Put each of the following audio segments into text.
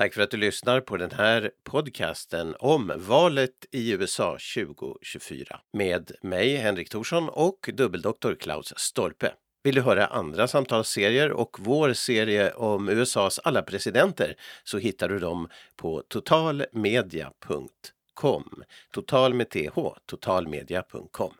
Tack för att du lyssnar på den här podcasten om valet i USA 2024 med mig, Henrik Thorsson och dubbeldoktor Klaus Stolpe. Vill du höra andra samtalsserier och vår serie om USAs alla presidenter så hittar du dem på totalmedia.com. Total med th, totalmedia.com.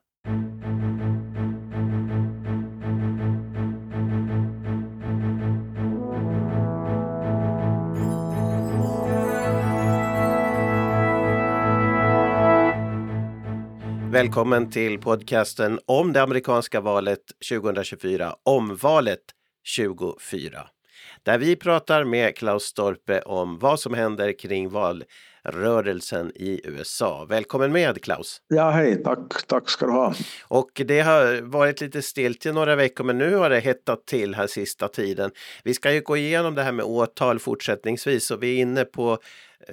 Välkommen till podcasten om det amerikanska valet 2024, omvalet 24. Där vi pratar med Klaus Storpe om vad som händer kring valrörelsen i USA. Välkommen med Klaus! Ja, hej, tack, tack ska du ha! Och det har varit lite stilt i några veckor men nu har det hettat till här sista tiden. Vi ska ju gå igenom det här med åtal fortsättningsvis och vi är inne på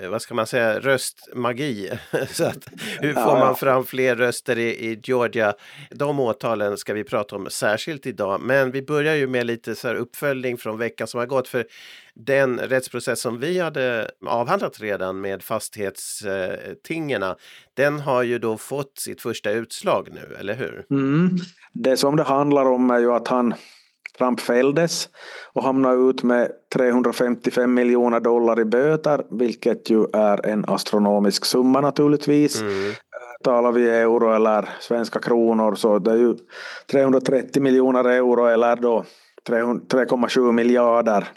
vad ska man säga, röstmagi. så att, hur får man fram fler röster i, i, Georgia? De åtalen ska vi prata om särskilt idag. Men vi börjar ju med lite så uppföljning från veckan som har gått. För den rättsprocess som vi hade avhandlat redan med fastighetstingerna, den har ju då fått sitt första utslag nu, eller hur? Mm. Det som det handlar om är ju att han Trump fälldes och hamnade ut med 355 miljoner dollar i böter, vilket ju är en astronomisk summa naturligtvis. Mm. Talar vi euro eller svenska kronor så det är ju 330 miljoner euro eller då 3,7 miljarder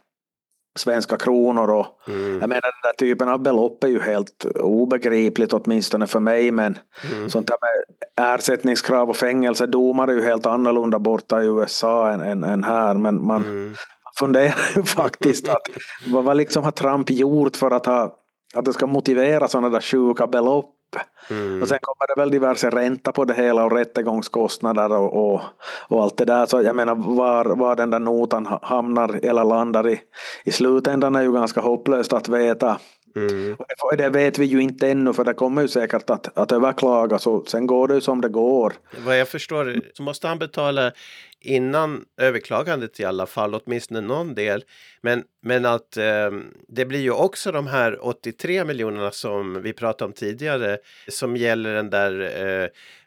svenska kronor och mm. jag menar den där typen av belopp är ju helt obegripligt åtminstone för mig men mm. sånt där med ersättningskrav och fängelsedomar är ju helt annorlunda borta i USA än, än, än här men man mm. funderar ju faktiskt att vad, vad liksom har Trump gjort för att, ha, att det ska motivera sådana där sjuka belopp Mm. Och sen kommer det väl diverse ränta på det hela och rättegångskostnader och, och, och allt det där. Så jag menar var, var den där notan hamnar eller landar i, i slutändan är ju ganska hopplöst att veta. Mm. Det vet vi ju inte ännu för det kommer ju säkert att, att överklagas och sen går det ju som det går. Vad jag förstår så måste han betala innan överklagandet i alla fall, åtminstone någon del. Men, men att eh, det blir ju också de här 83 miljonerna som vi pratade om tidigare som gäller den där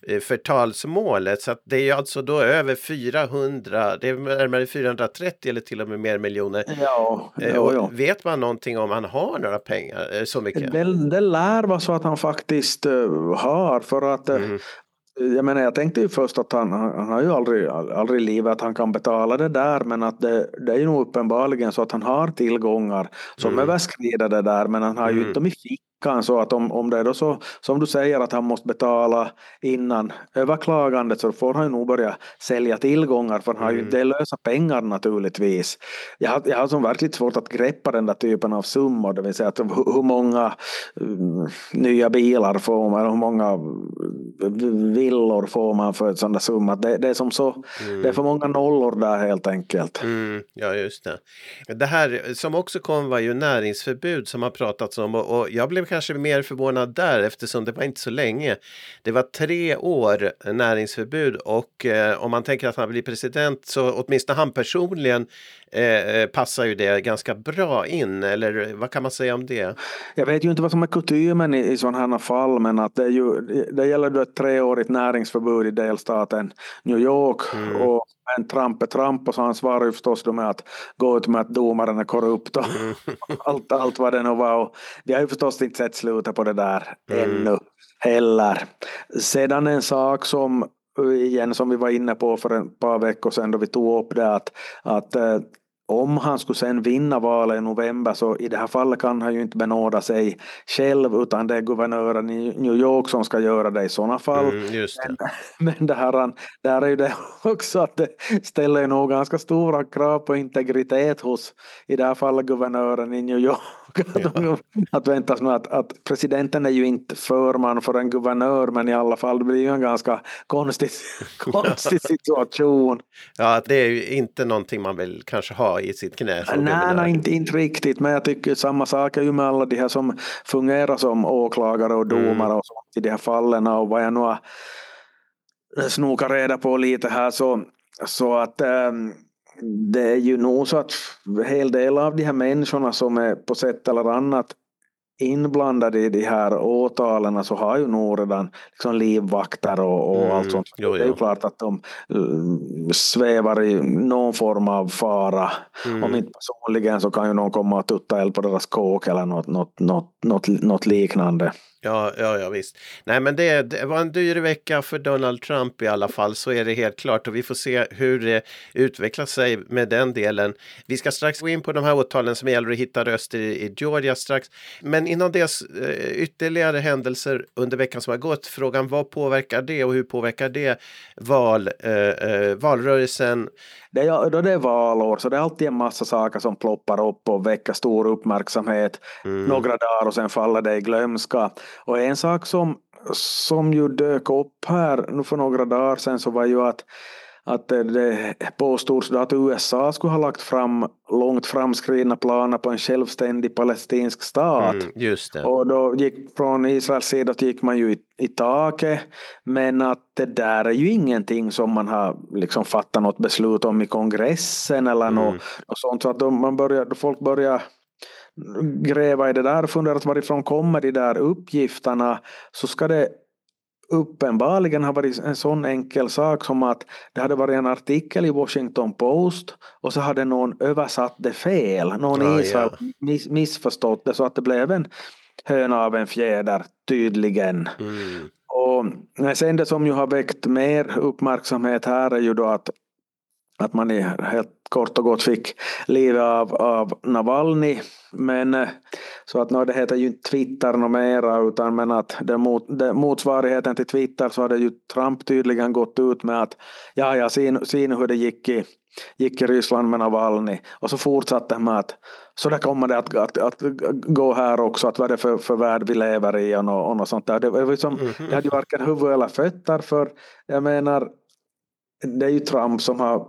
eh, förtalsmålet. Så att det är ju alltså då över 400, det är närmare 430 eller till och med mer miljoner. Ja, eh, ja, ja. Vet man någonting om han har några pengar eh, så mycket? Det, det lär vara så att han faktiskt uh, har för att mm jag menar, jag tänkte ju först att han, han har ju aldrig, aldrig i livet att han kan betala det där, men att det, det är ju nog uppenbarligen så att han har tillgångar som mm. överskrider det där, men han har ju mm. inte dem i fickan veckan så att om, om det är då så som du säger att han måste betala innan överklagandet så får han nog börja sälja tillgångar för han har ju mm. det lösa pengar naturligtvis. Jag har, jag har som verkligt svårt att greppa den där typen av summor, det vill säga att hur många um, nya bilar får man, hur många villor får man för ett sån där summa. Det, det är som så, mm. det är för många nollor där helt enkelt. Mm, ja, just det. Det här som också kom var ju näringsförbud som har pratats om och, och jag blev kanske mer förvånad där eftersom det var inte så länge. Det var tre år näringsförbud och eh, om man tänker att han blir president så åtminstone han personligen eh, eh, passar ju det ganska bra in. Eller vad kan man säga om det? Jag vet ju inte vad som är kutymen i, i sådana här fall men att det, är ju, det gäller då ett treårigt näringsförbud i delstaten New York. Mm. Och en Trump är Trump och så han svarar ju förstås då med att gå ut med att domaren är korrupt och mm. allt, allt vad det nu var. Och vi har ju förstås inte sett slutet på det där mm. ännu heller. Sedan en sak som igen som vi var inne på för ett par veckor sedan då vi tog upp det att, att eh, om han skulle sen vinna valet i november så i det här fallet kan han ju inte benåda sig själv utan det är guvernören i New York som ska göra det i sådana fall. Mm, det. Men, men det här, där är ju det också att det ställer nog ganska stora krav på integritet hos i det här fallet guvernören i New York. Ja. att vänta nu att, att presidenten är ju inte förman för en guvernör men i alla fall det blir ju en ganska konstig, konstig situation. Ja, det är ju inte någonting man vill kanske ha i sitt knä. Nej, nej inte, inte riktigt, men jag tycker samma sak är ju med alla de här som fungerar som åklagare och domare mm. och sånt i de här fallen och vad jag nu har snokat reda på lite här så, så att ähm, det är ju nog så att en hel del av de här människorna som är på sätt eller annat inblandade i de här åtalen så har ju nog redan liksom livvakter och, och mm, allt sånt. Jo, det är ju klart att de uh, svävar i någon form av fara. Mm. Om inte personligen så kan ju någon komma att tutta eld på deras kåk eller något, något, något, något, något liknande. Ja, ja, ja visst. Nej, men det, det, var en dyr vecka för Donald Trump i alla fall, så är det helt klart. Och vi får se hur det utvecklar sig med den delen. Vi ska strax gå in på de här åtalen som gäller att hitta röster i, i Georgia strax. Men innan dess eh, ytterligare händelser under veckan som har gått. Frågan vad påverkar det och hur påverkar det val, eh, eh, valrörelsen? Det är, då det är valår så det är alltid en massa saker som ploppar upp och väcker stor uppmärksamhet mm. några dagar och sen faller det i glömska. Och en sak som, som ju dök upp här nu för några dagar sedan så var ju att att det påstods att USA skulle ha lagt fram långt framskridna planer på en självständig palestinsk stat. Mm, just det. Och då gick från Israels sida gick man ju i, i taket. Men att det där är ju ingenting som man har liksom fattat något beslut om i kongressen eller mm. något, något sånt. Så att då, man börjar, då folk börjar gräva i det där och fundera varifrån kommer de där uppgifterna så ska det uppenbarligen har varit en sån enkel sak som att det hade varit en artikel i Washington Post och så hade någon översatt det fel. Någon i Israel ja. miss, missförstått det så att det blev en höna av en fjäder tydligen. Mm. Och sen det som ju har väckt mer uppmärksamhet här är ju då att att man helt kort och gott fick livet av, av Navalny. Men eh, så att no, det heter ju inte Twitter något mera utan men att det mot, det, motsvarigheten till Twitter så hade ju Trump tydligen gått ut med att ja, ja, se nu hur det gick i, gick i Ryssland med Navalny. Och så fortsatte med att så där kommer det att, att, att, gå här också, att vad är det för, för värld vi lever i och och något sånt där. Det, det, liksom, -hmm. det hade ju varken huvud eller fötter för jag menar det är ju Trump som har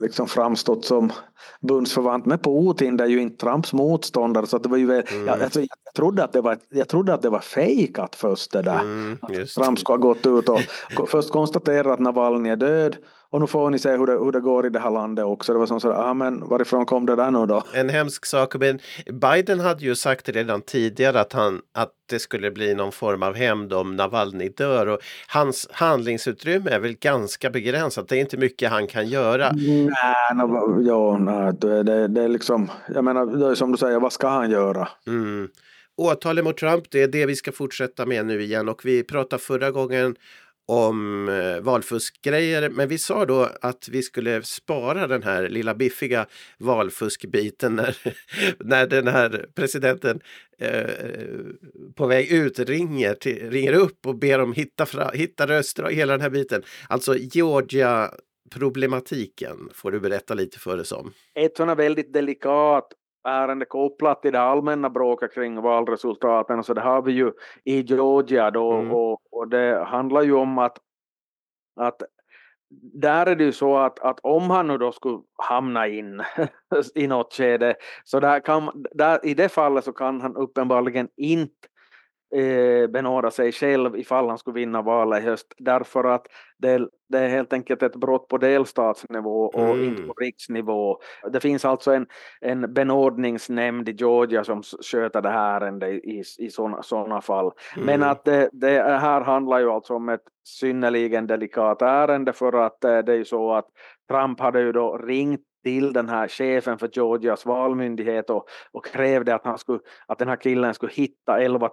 liksom framstått som bundsförvant med Putin, det är ju inte Trumps motståndare. Så det var ju, mm. jag, alltså, jag, trodde att det var, jag trodde att det var fejkat först det där. Mm, Trump skulle ha gått ut och först konstaterat att Navalny är död och nu får ni se hur det, hur det går i det här landet också. Det var som så ah, men varifrån kom det där nu då? En hemsk sak. Men Biden hade ju sagt redan tidigare att, han, att det skulle bli någon form av hämnd om Navalny dör. Och hans handlingsutrymme är väl ganska begränsat. Det är inte mycket han kan göra. Nej, ja, nej det, det, det är liksom, jag menar, det är som du säger, vad ska han göra? Mm. Åtalet mot Trump, det är det vi ska fortsätta med nu igen och vi pratade förra gången om eh, valfuskgrejer. Men vi sa då att vi skulle spara den här lilla biffiga valfuskbiten när, när den här presidenten eh, på väg ut ringer, till, ringer upp och ber dem hitta, fra, hitta röster och hela den här biten. Alltså Georgia problematiken får du berätta lite för oss om. Ett sådant väldigt delikat ärende kopplat till det allmänna bråket kring valresultaten. Så det har vi ju i Georgia då mm. och, och det handlar ju om att, att där är det ju så att, att om han nu då skulle hamna in i något skede så där kan, där, i det fallet så kan han uppenbarligen inte eh, benåda sig själv ifall han skulle vinna valet i höst därför att det, det är helt enkelt ett brott på delstatsnivå och mm. inte på riksnivå. Det finns alltså en, en benådningsnämnd i Georgia som sköter det här ärendet i, i sådana fall. Mm. Men att det, det, här handlar ju alltså om ett synnerligen delikat ärende för att eh, det är ju så att Trump hade ju då ringt till den här chefen för Georgias valmyndighet och, och krävde att, han skulle, att den här killen skulle hitta 11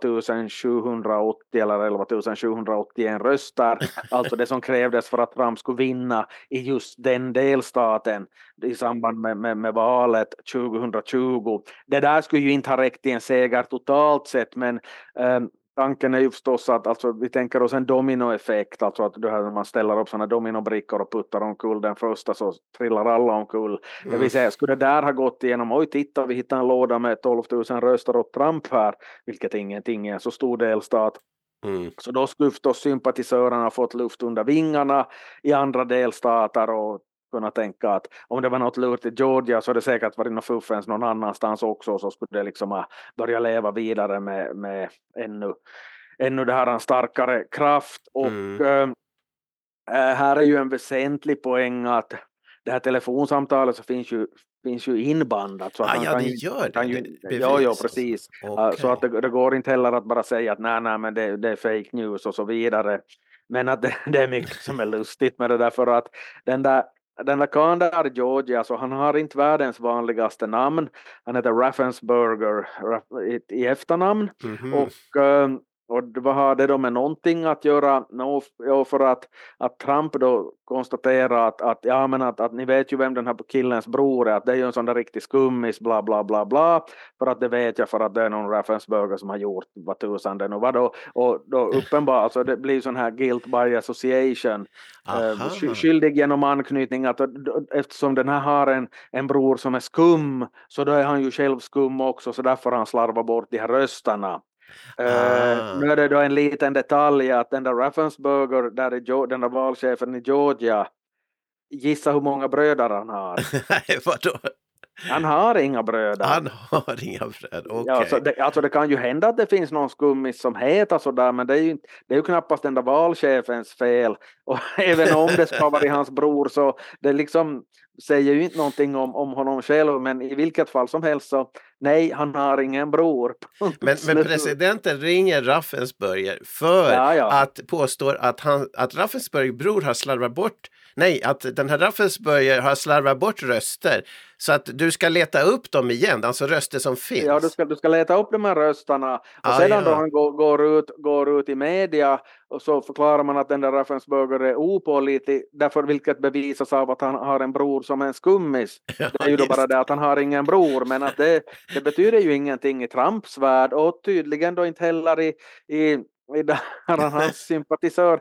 780 eller 11 781 röster, alltså det som krävdes för att Trump skulle vinna i just den delstaten i samband med, med, med valet 2020. Det där skulle ju inte ha räckt till en seger totalt sett, men um, tanken är ju förstås att alltså, vi tänker oss en dominoeffekt, alltså att här, man ställer upp sådana dominobrickor och puttar omkull den första så trillar alla omkull. Mm. Det vill mm. säga, skulle det där ha gått igenom, oj titta vi hittar en låda med 12 000 röster åt Trump här, vilket ingenting är en så stor delstat. Mm. Så då skulle förstås sympatisörerna fått luft under vingarna i andra delstater och kunna tänka att om det var något lurt i Georgia så hade det säkert varit något fuffens någon annanstans också så skulle det liksom börja leva vidare med, med ännu, ännu det här en starkare kraft och mm. äh, här är ju en väsentlig poäng att det här telefonsamtalet så finns ju, finns ju inbandat. Så att ah, ja, det ju, gör det. Ju, det ja, ja, precis. Okay. Så att det, det, går inte heller att bara säga att nej, nej, men det, det är fake news och så vidare. Men att det, det, är mycket som är lustigt med det där för att den där den där karln där Georgia, så han har inte världens vanligaste namn. Han heter Raffensburger i, efternamn. Mm -hmm. Och ehm, och vad har det då med någonting att göra? No, för att, att Trump då konstaterar att, att, ja, men att, att ni vet ju vem den här killens bror är, att det är ju en sån där riktig skummis, bla bla bla bla, för att det vet jag för att det är någon Raffensburger som har gjort vad tusan det nu var då. Och då uppenbart, alltså det blir sån här guilt by association, eh, skyldig genom anknytning, att eftersom den här har en, en bror som är skum, så då är han ju själv skum också, så därför har han slarvat bort de här rösterna. Uh, nu är det då en liten detalj att den där Raffensburger, där är den där valchefen i Georgia, gissa hur många bröder han har? Nej, vadå? Han har inga bröder. Han har inga bröder, okej. Okay. Ja, så det, alltså det kan ju hända att det finns någon skummis som heter sådär, men det är ju, det är ju knappast den där valchefens fel. Och även om det ska vara hans bror så det liksom säger ju inte någonting om, om honom själv, men i vilket fall som helst så nej, han har ingen bror. Men, men presidenten ringer Raffensperger för ja, ja. att påstå att, han, att Raffensperger bror har slarvat bort Nej, att den här Raffensperger har slarvat bort röster. Så att du ska leta upp dem igen, alltså röster som finns. Ja, du ska, du ska leta upp de här rösterna. Och ah, sedan ja. då han går, går, ut, går ut i media och så förklarar man att den där Raffensperger är opålitlig, därför vilket bevisas av att han har en bror som är en skummis. Ja, det är ju då bara det att han har ingen bror, men att det, det betyder ju ingenting i Trumps värld och tydligen då inte heller i, i där hans sympatisör.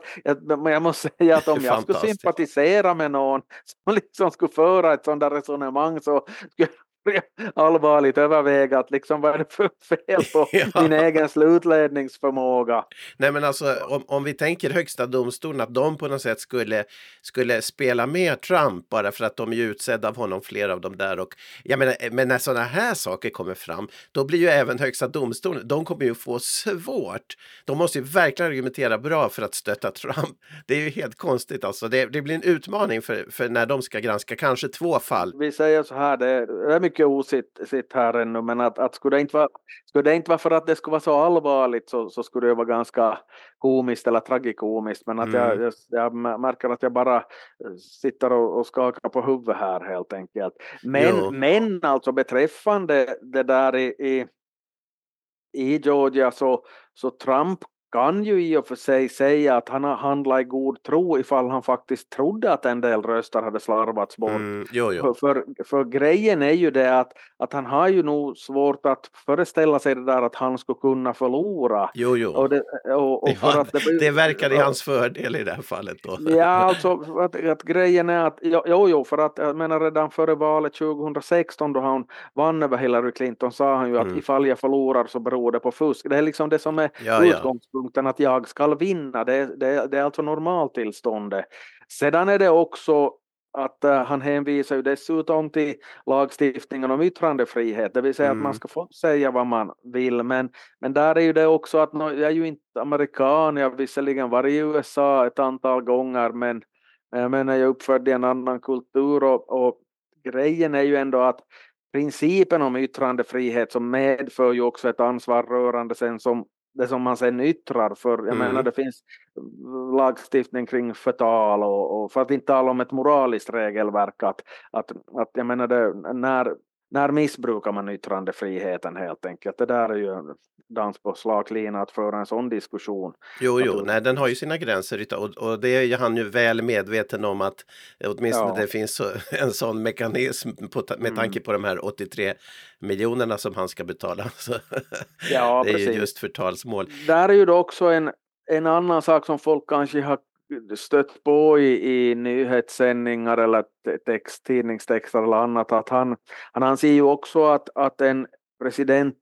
Men jag måste säga att om jag skulle sympatisera med någon som liksom skulle föra ett sådant där resonemang så skulle allvarligt överväga att liksom vad är det för fel på ja. din egen slutledningsförmåga? Nej men alltså om, om vi tänker högsta domstolen att de på något sätt skulle, skulle spela med Trump bara för att de är utsedda av honom, flera av dem där och jag menar, men när sådana här saker kommer fram då blir ju även högsta domstolen, de kommer ju få svårt. De måste ju verkligen argumentera bra för att stötta Trump. Det är ju helt konstigt alltså. Det, det blir en utmaning för, för när de ska granska kanske två fall. Vi säger så här, det är mycket mycket ositt här ännu, men att, att skulle, det inte vara, skulle det inte vara för att det skulle vara så allvarligt så, så skulle det vara ganska komiskt eller tragikomiskt, men att mm. jag, jag, jag, märker att jag bara eh, sitter och, och skakar på huvudet här helt enkelt. Men, men alltså beträffande det där i, i i Georgia så, så Trump kan ju i och för sig säga att han har handlat i god tro ifall han faktiskt trodde att en del röster hade slarvats bort. Mm, jo, jo. För, för, grejen är ju det att, att han har ju nog svårt att föreställa sig det där att han skulle kunna förlora. Jo, jo. Och det, och, och ja, det, det verkar i hans fördel i det här fallet då. Ja, alltså att, att grejen är att, jo, jo, för att jag menar redan före valet 2016 då han vann över Hillary Clinton sa han ju att mm. ifall jag förlorar så beror det på fusk. Det är liksom det som är ja, utgångspunkten utgångspunkten att jag ska vinna. Det, det, det är alltså normaltillståndet. Sedan är det också att uh, han hänvisar ju dessutom till lagstiftningen om yttrandefrihet, det vill säga mm. att man mm. ska få säga vad man vill, men, men där är ju det också att no, jag är ju inte amerikan, jag har visserligen varit i USA ett antal gånger, men jag menar jag är uppfödd i en annan kultur och, och grejen är ju ändå att principen om yttrandefrihet som medför ju också ett ansvar rörande sen som det som man sen yttrar för jag mm. menar det finns lagstiftning kring förtal och, och för att inte tala om ett moraliskt regelverk att, att, att jag menar det, när när missbrukar man yttrandefriheten helt enkelt? Det där är ju dans på slak lina att föra en sån diskussion. Jo, jo, nej, den har ju sina gränser och, och det är han ju väl medveten om att åtminstone ja. det finns en sån mekanism på, med mm. tanke på de här 83 miljonerna som han ska betala. Så ja, det är ju just förtalsmål. Där är ju då också en, en annan sak som folk kanske har stött på i, i nyhetssändningar eller text, tidningstexter eller annat att han, han anser ju också att, att en president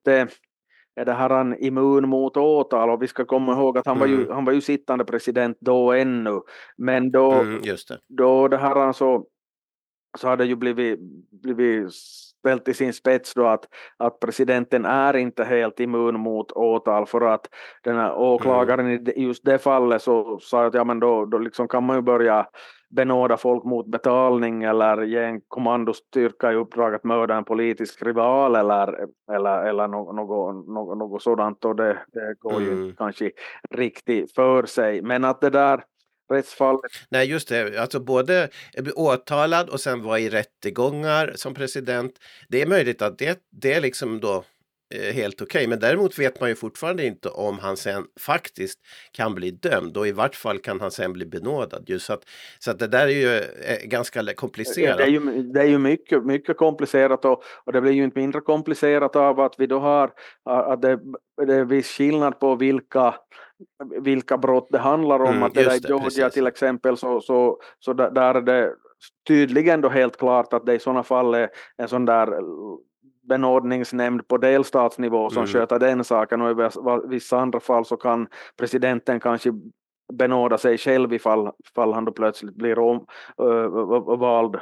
är det här han immun mot åtal och vi ska komma ihåg att han, mm. var, ju, mm. han var ju sittande president då ännu men då, mm, det. då det här så, så hade ju blivit, blivit ställt i sin spets då att, att presidenten är inte helt immun mot åtal för att den här åklagaren mm. i just det fallet så sa att ja men då, då liksom kan man ju börja benåda folk mot betalning eller ge en kommandostyrka i uppdrag att mörda en politisk rival eller, eller, eller något, något, något, något sådant och det, det går mm. ju kanske riktigt för sig. Men att det där rättsfallet. Nej, just det. Alltså både åtalad och sen vara i rättegångar som president. Det är möjligt att det, det är liksom då eh, helt okej. Okay. Men däremot vet man ju fortfarande inte om han sen faktiskt kan bli dömd och i vart fall kan han sen bli benådad. Just så, att, så att det där är ju eh, ganska komplicerat. Det är ju, det är ju mycket, mycket komplicerat och, och det blir ju inte mindre komplicerat av att vi då har att det, det är viss skillnad på vilka vilka brott det handlar om. Mm, att det där i Georgia precis. till exempel så, så, så där är det tydligen då helt klart att det i sådana fall är en sån där benådningsnämnd på delstatsnivå som mm. sköter den saken och i vissa andra fall så kan presidenten kanske benåda sig själv ifall, ifall han då plötsligt blir om, uh, vald,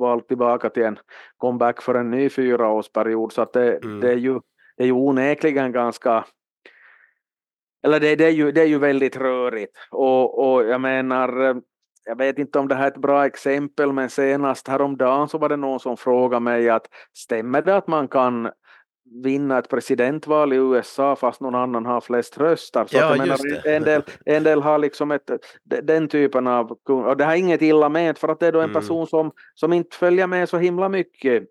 vald tillbaka till en comeback för en ny fyraårsperiod. Så att det, mm. det, är ju, det är ju onekligen ganska eller det, det, är ju, det är ju väldigt rörigt. Och, och jag menar jag vet inte om det här är ett bra exempel men senast häromdagen så var det någon som frågade mig att stämmer det att man kan vinna ett presidentval i USA fast någon annan har flest röster. Så ja, menar, en, del, en del har liksom ett, den typen av, och det har inget illa med för att det är då en mm. person som, som inte följer med så himla mycket.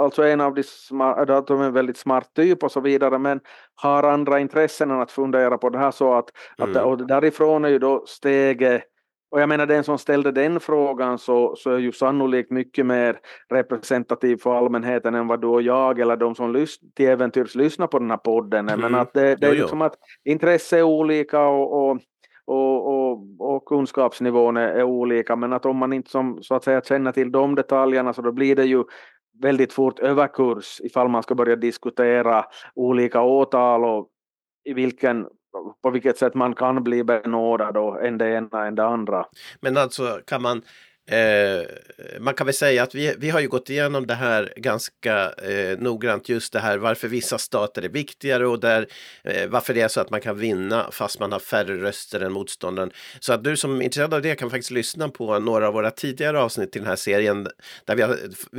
Alltså en av de smart, de är en väldigt smart typ och så vidare men har andra intressen än att fundera på det här så att, mm. att och därifrån är ju då steget och jag menar den som ställde den frågan så, så är ju sannolikt mycket mer representativ för allmänheten än vad du och jag eller de som lys till äventyrs lyssnar på den här podden. Mm. Men att det, det är liksom att intresse är olika och, och och, och, och kunskapsnivån är, är, olika men att om man inte som, så att säga känner till de detaljerna så då blir det ju väldigt fort överkurs ifall man ska börja diskutera olika åtal och i vilken på vilket sätt man kan bli benådad och en det ena än det andra. Men alltså kan man Eh, man kan väl säga att vi, vi har ju gått igenom det här ganska eh, noggrant, just det här varför vissa stater är viktigare och där, eh, varför det är så att man kan vinna fast man har färre röster än motståndaren. Så att du som är intresserad av det kan faktiskt lyssna på några av våra tidigare avsnitt i den här serien. Där vi har,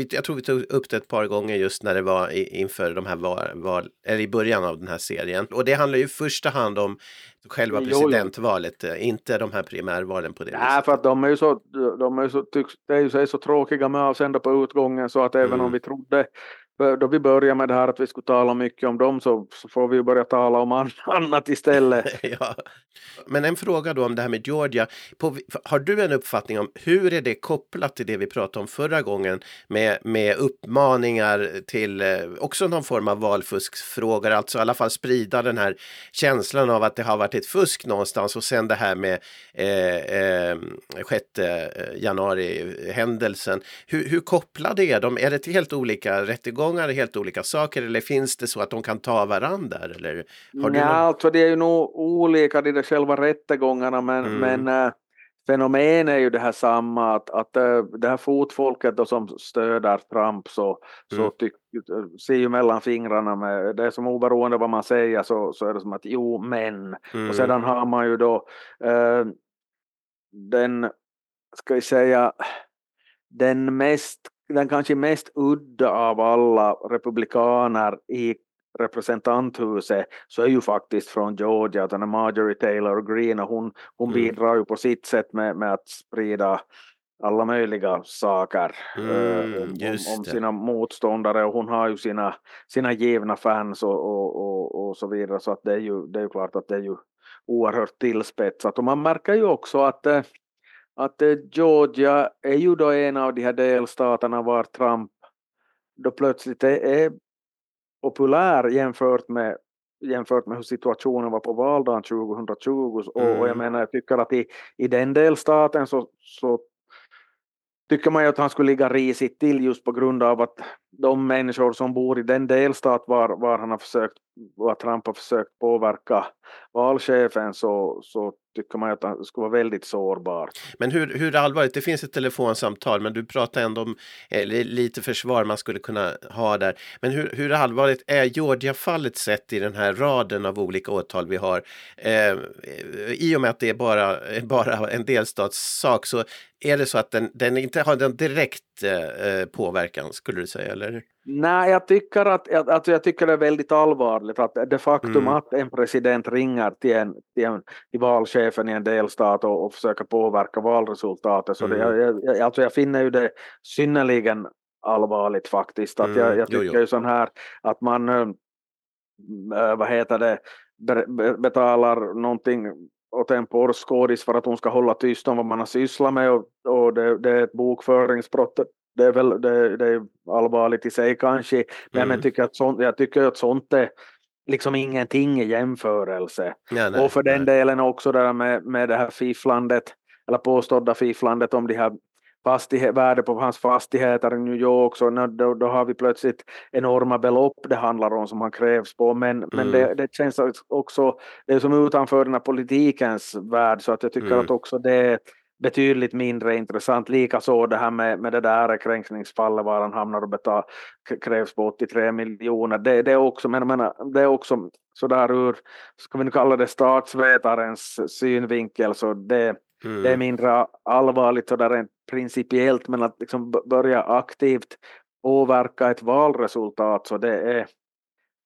jag tror vi tog upp det ett par gånger just när det var i, inför de här val, val, eller i början av den här serien. Och det handlar ju i första hand om själva presidentvalet, jo, jo. Eh, inte de här primärvalen på det Nej, viset. för att de är ju så, de är så, tycks, det är ju så, är så tråkiga med avsända på utgången så att även mm. om vi trodde då vi började med det här att vi skulle tala mycket om dem så, så får vi börja tala om annat istället. ja. Men en fråga då om det här med Georgia. På, har du en uppfattning om hur är det kopplat till det vi pratade om förra gången med, med uppmaningar till eh, också någon form av valfuskfrågor, alltså i alla fall sprida den här känslan av att det har varit ett fusk någonstans och sen det här med eh, eh, 6 eh, januari händelsen. Hur, hur kopplade är de? Är det till helt olika rättegångar? Rättegångar helt olika saker eller finns det så att de kan ta varandra? Eller har du någon... alltså det är ju nog olika de där själva rättegångarna men, mm. men äh, fenomen är ju det här samma att, att äh, det här fotfolket då som stöder Trump så, mm. så tyck, ser ju mellan fingrarna med det som oberoende vad man säger så, så är det som att jo men mm. och sedan har man ju då äh, den ska vi säga den mest den kanske mest udda av alla republikaner i representanthuset så är ju faktiskt från Georgia, den är Marjorie Taylor Greene och hon, hon mm. bidrar ju på sitt sätt med, med att sprida alla möjliga saker mm, om, om, sina motståndare och hon har ju sina, sina givna fans och, och, och, och, så vidare så att det är ju, det är ju klart att det är ju oerhört tillspetsat och man märker ju också att att eh, Georgia är ju då en av de här delstaterna var Trump då plötsligt är populär jämfört med jämfört med hur situationen var på valdagen 2020 och, mm. och jag menar jag tycker att i, i den delstaten så, så tycker man ju att han skulle ligga risigt till just på grund av att de människor som bor i den delstat var, var han har försökt, var Trump har försökt påverka valchefen så, så tycker man att han skulle vara väldigt sårbar. Men hur, hur allvarligt, det finns ett telefonsamtal men du pratar ändå om eh, lite försvar man skulle kunna ha där. Men hur, hur allvarligt är Georgia-fallet sett i den här raden av olika åtal vi har? Eh, I och med att det är bara, bara en delstatssak så är det så att den, den inte har den direkt eh, eh, påverkan skulle du säga? Eller? Nej, jag tycker att alltså jag tycker det är väldigt allvarligt att det faktum mm. att en president ringer till, en, till, en, till valchefen i en delstat och, och försöker påverka valresultatet. Så mm. det, jag, jag, alltså jag finner ju det synnerligen allvarligt faktiskt. Att mm. jag, jag tycker jo, jo. ju sån här att man, äh, vad heter det, betalar någonting åt en porrskådis för att hon ska hålla tyst om vad man har sysslat med och, och det, det är ett bokföringsbrott det är väl det, det är allvarligt i sig kanske, men mm. jag, tycker att sånt, jag tycker att sånt är liksom ingenting i jämförelse. Ja, nej, och för den nej. delen också det med, med det här fifflandet, eller påstådda fifflandet om de här fastighet, värde på hans fastigheter i New York, så då, då har vi plötsligt enorma belopp det handlar om som han krävs på, men, mm. men det, det känns också, det är som utanför den här politikens värld, så att jag tycker mm. att också det betydligt mindre intressant. Likaså det här med, med det där kränkningsfallet var han hamnar och betal, krävs på 83 miljoner. Det, det, är också, men, men, det är också sådär ur, ska vi nu kalla det statsvetarens synvinkel, så det, mm. det är mindre allvarligt sådär rent principiellt, men att liksom börja aktivt påverka ett valresultat, så det är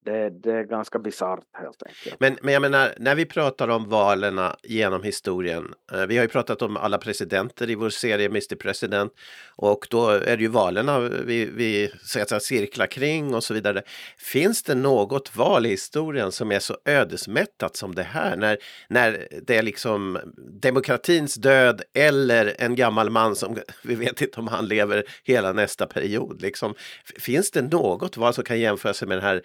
det, det är ganska bisarrt helt enkelt. Men, men jag menar, när vi pratar om valen genom historien. Eh, vi har ju pratat om alla presidenter i vår serie Mr President och då är det ju valen vi, vi så att säga, cirklar kring och så vidare. Finns det något val i historien som är så ödesmättat som det här? När, när det är liksom demokratins död eller en gammal man som vi vet inte om han lever hela nästa period. Liksom, finns det något val som kan jämföra sig med den här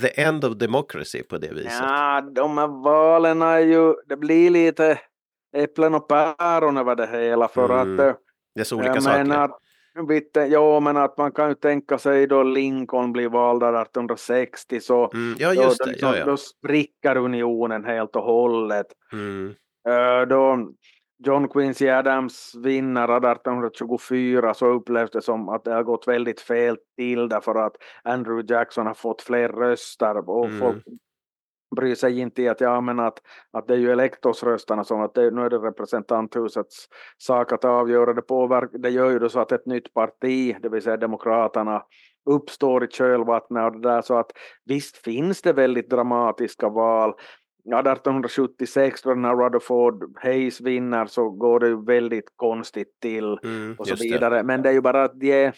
the end of democracy på det viset? Ja, de här valen är ju, det blir lite äpplen och päron över det hela för mm. att... Eh, det är så olika saker. Menar, Bitte, jo, men att man kan ju tänka sig då Lincoln blir vald 1860 så mm, ja, just då, det. Ja, ja. då spricker unionen helt och hållet. Mm. Uh, då John Quincy Adams vinner 1824 så upplevs det som att det har gått väldigt fel till därför att Andrew Jackson har fått fler röster och mm. folk bryr sig inte i att, ja, men att, att det är ju elektorsrösterna som att det, nu är det representanthusets sak att avgöra det påverkar, det gör ju då så att ett nytt parti, det vill säga Demokraterna, uppstår i kölvattnet och det där så att visst finns det väldigt dramatiska val 1876 då när Rutherford Hayes vinner så går det ju väldigt konstigt till mm, och så vidare. Det. Men det är ju bara att de,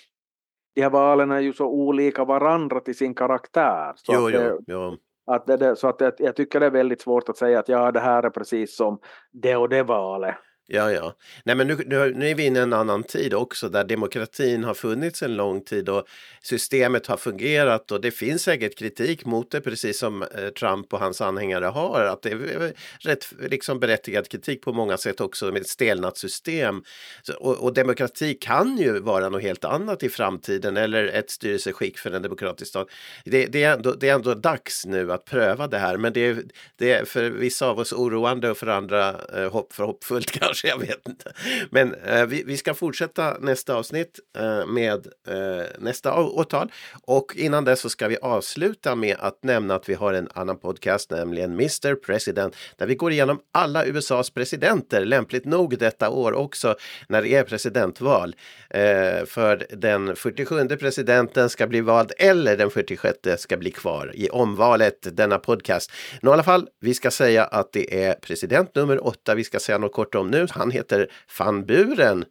de här valen är ju så olika varandra till sin karaktär. Så jo, att det, jo, Att det, så att jag, jag tycker det är väldigt svårt att säga att ja, det här är precis som det och det valet. Ja, ja. Nej, men nu, nu, nu är vi inne i en annan tid också där demokratin har funnits en lång tid och systemet har fungerat och det finns säkert kritik mot det precis som eh, Trump och hans anhängare har. Att det är eh, rätt liksom berättigad kritik på många sätt också med ett stelnat system. Så, och, och, demokrati kan ju vara något helt annat i framtiden eller ett styrelseskick för en demokratisk stat. Det, det, är, ändå, det är ändå dags nu att pröva det här men det är, det är för vissa av oss oroande och för andra eh, hopp, förhoppfullt kanske kanske, jag vet inte. Men eh, vi, vi, ska fortsätta nästa avsnitt eh, med eh, nästa åtal. Och innan dess så ska vi avsluta med att nämna att vi har en annan podcast, nämligen Mr President, där vi går igenom alla USAs presidenter, lämpligt nog detta år också, när det är presidentval. Eh, för den 47 presidenten ska bli vald eller den 46 ska bli kvar i omvalet, denna podcast. Men i alla fall, vi ska säga att det är president nummer åtta vi ska säga något kort om nu. Han heter Van Buren.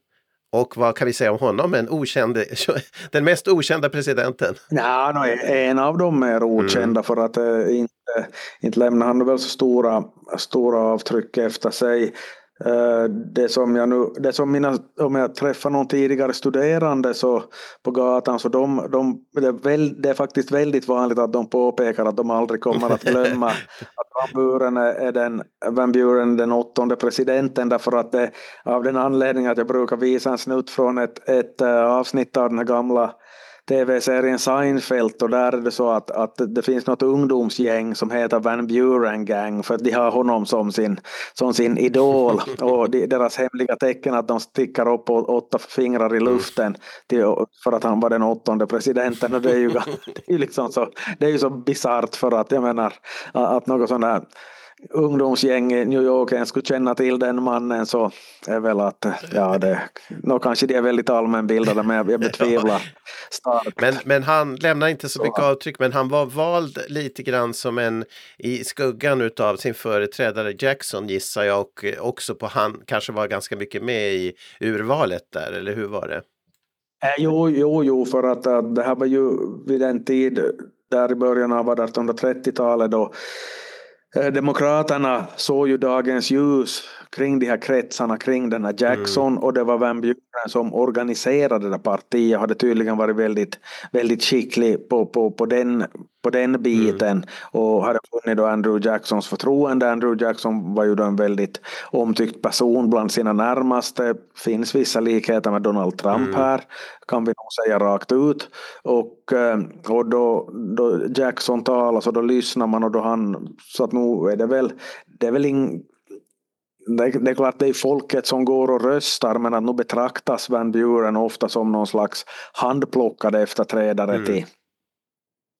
Och vad kan vi säga om honom? En okänd, den mest okända presidenten? Ja, en av dem är okända mm. för att äh, inte, inte lämnar han väl så stora, stora avtryck efter sig. Eh, det som jag nu, det som mina, om jag träffar någon tidigare studerande så på gatan så de, de det, är väl, det är faktiskt väldigt vanligt att de påpekar att de aldrig kommer att glömma att Van Buren är den, Van Buren den åttonde presidenten därför att det av den anledningen att jag brukar visa en snutt från ett, ett eh, avsnitt av den här gamla tv-serien Seinfeld och där är det så att, att det finns något ungdomsgäng som heter Van Buren Gang för att de har honom som sin, som sin idol. Och de, deras hemliga tecken att de stickar upp åtta fingrar i luften till, för att han var den åttonde presidenten. Och det är ju, det är liksom så, det är ju så bisarrt för att jag menar att något sånt där ungdomsgäng i New York ens skulle känna till den mannen så är väl att, ja det, nå kanske de är väldigt allmänbildade men jag, betvivlar starkt. Men, men han lämnar inte så mycket avtryck men han var vald lite grann som en i skuggan utav sin företrädare Jackson gissar jag och också på han kanske var ganska mycket med i urvalet där eller hur var det? Eh, jo, jo, jo, för att, att det här var ju vid den tid där i början av 1830-talet då Eh, Eh, demokraterna såg ju dagens ljus kring de här kretsarna kring den här Jackson mm. och det var Van Buren som organiserade det partiet hade tydligen varit väldigt, väldigt skicklig på, på, på, den, på den biten mm. och hade funnit då Andrew Jacksons förtroende. Andrew Jackson var ju då en väldigt omtyckt person bland sina närmaste. finns vissa likheter med Donald Trump mm. här kan vi nog säga rakt ut. Och, eh, och då, då Jackson talar så då lyssnar man och då han så att nu är det väl det är väl ing, det, är klart det är folket som går och röstar men att nu betraktas Van Buren ofta som någon slags handplockad efterträdare mm. till,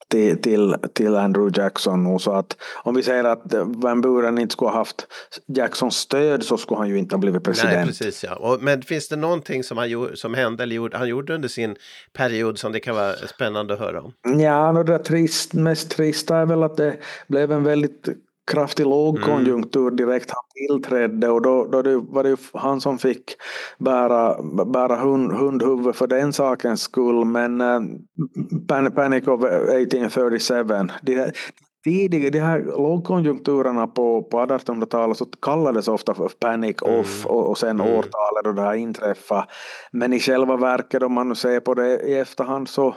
till, till, till Andrew Jackson. Och så att om vi säger att Van Buren inte skulle ha haft Jacksons stöd så skulle han ju inte ha blivit president. Nej, precis, ja. Och, men finns det någonting som, han, som hände eller gjorde, han gjorde under sin period som det kan vara spännande att höra om? Ja, det trist, mest trista är väl att det blev en väldigt kraftig lågkonjunktur mm. direkt han tillträdde och då, då det, var det han som fick bära, bära hund, hundhuvud för den sakens skull. Men uh, Panic of 1837, det, tidigare, de här lågkonjunkturerna på, på 1800-talet så kallades ofta för panic off mm. och, och sen mm. årtalet då det här inträffade. Men i själva verket om man nu ser på det i efterhand så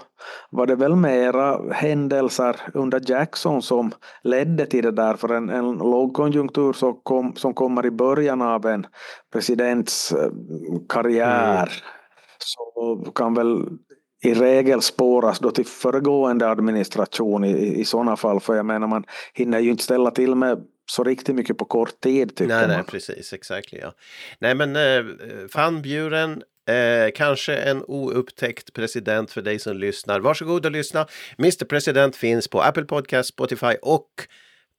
var det väl mera händelser under Jackson som ledde till det där för en, en lågkonjunktur så kom, som kommer i början av en presidents eh, karriär mm. så kan väl i regel spåras då till föregående administration i, i sådana fall. För jag menar man hinner ju inte ställa till med så riktigt mycket på kort tid tycker nej, man. Nej, precis, exakt. Ja. Nej, men eh, fanbjuren, eh, kanske en oupptäckt president för dig som lyssnar. Varsågod och lyssna. Mr President finns på Apple Podcast, Spotify och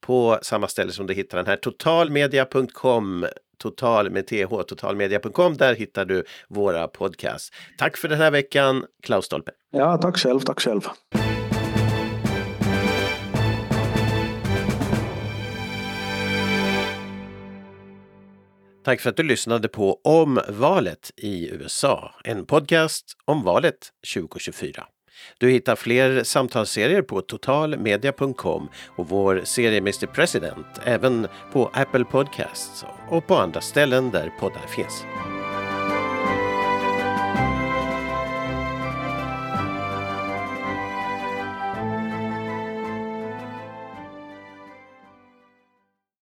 på samma ställe som du hittar den här totalmedia.com total med th, totalmedia.com. Där hittar du våra podcasts. Tack för den här veckan, Klaus Stolpe. Ja, tack själv, tack själv. Tack för att du lyssnade på Om valet i USA, en podcast om valet 2024. Du hittar fler samtalsserier på totalmedia.com och vår serie Mr President även på Apple Podcasts och på andra ställen där poddar finns.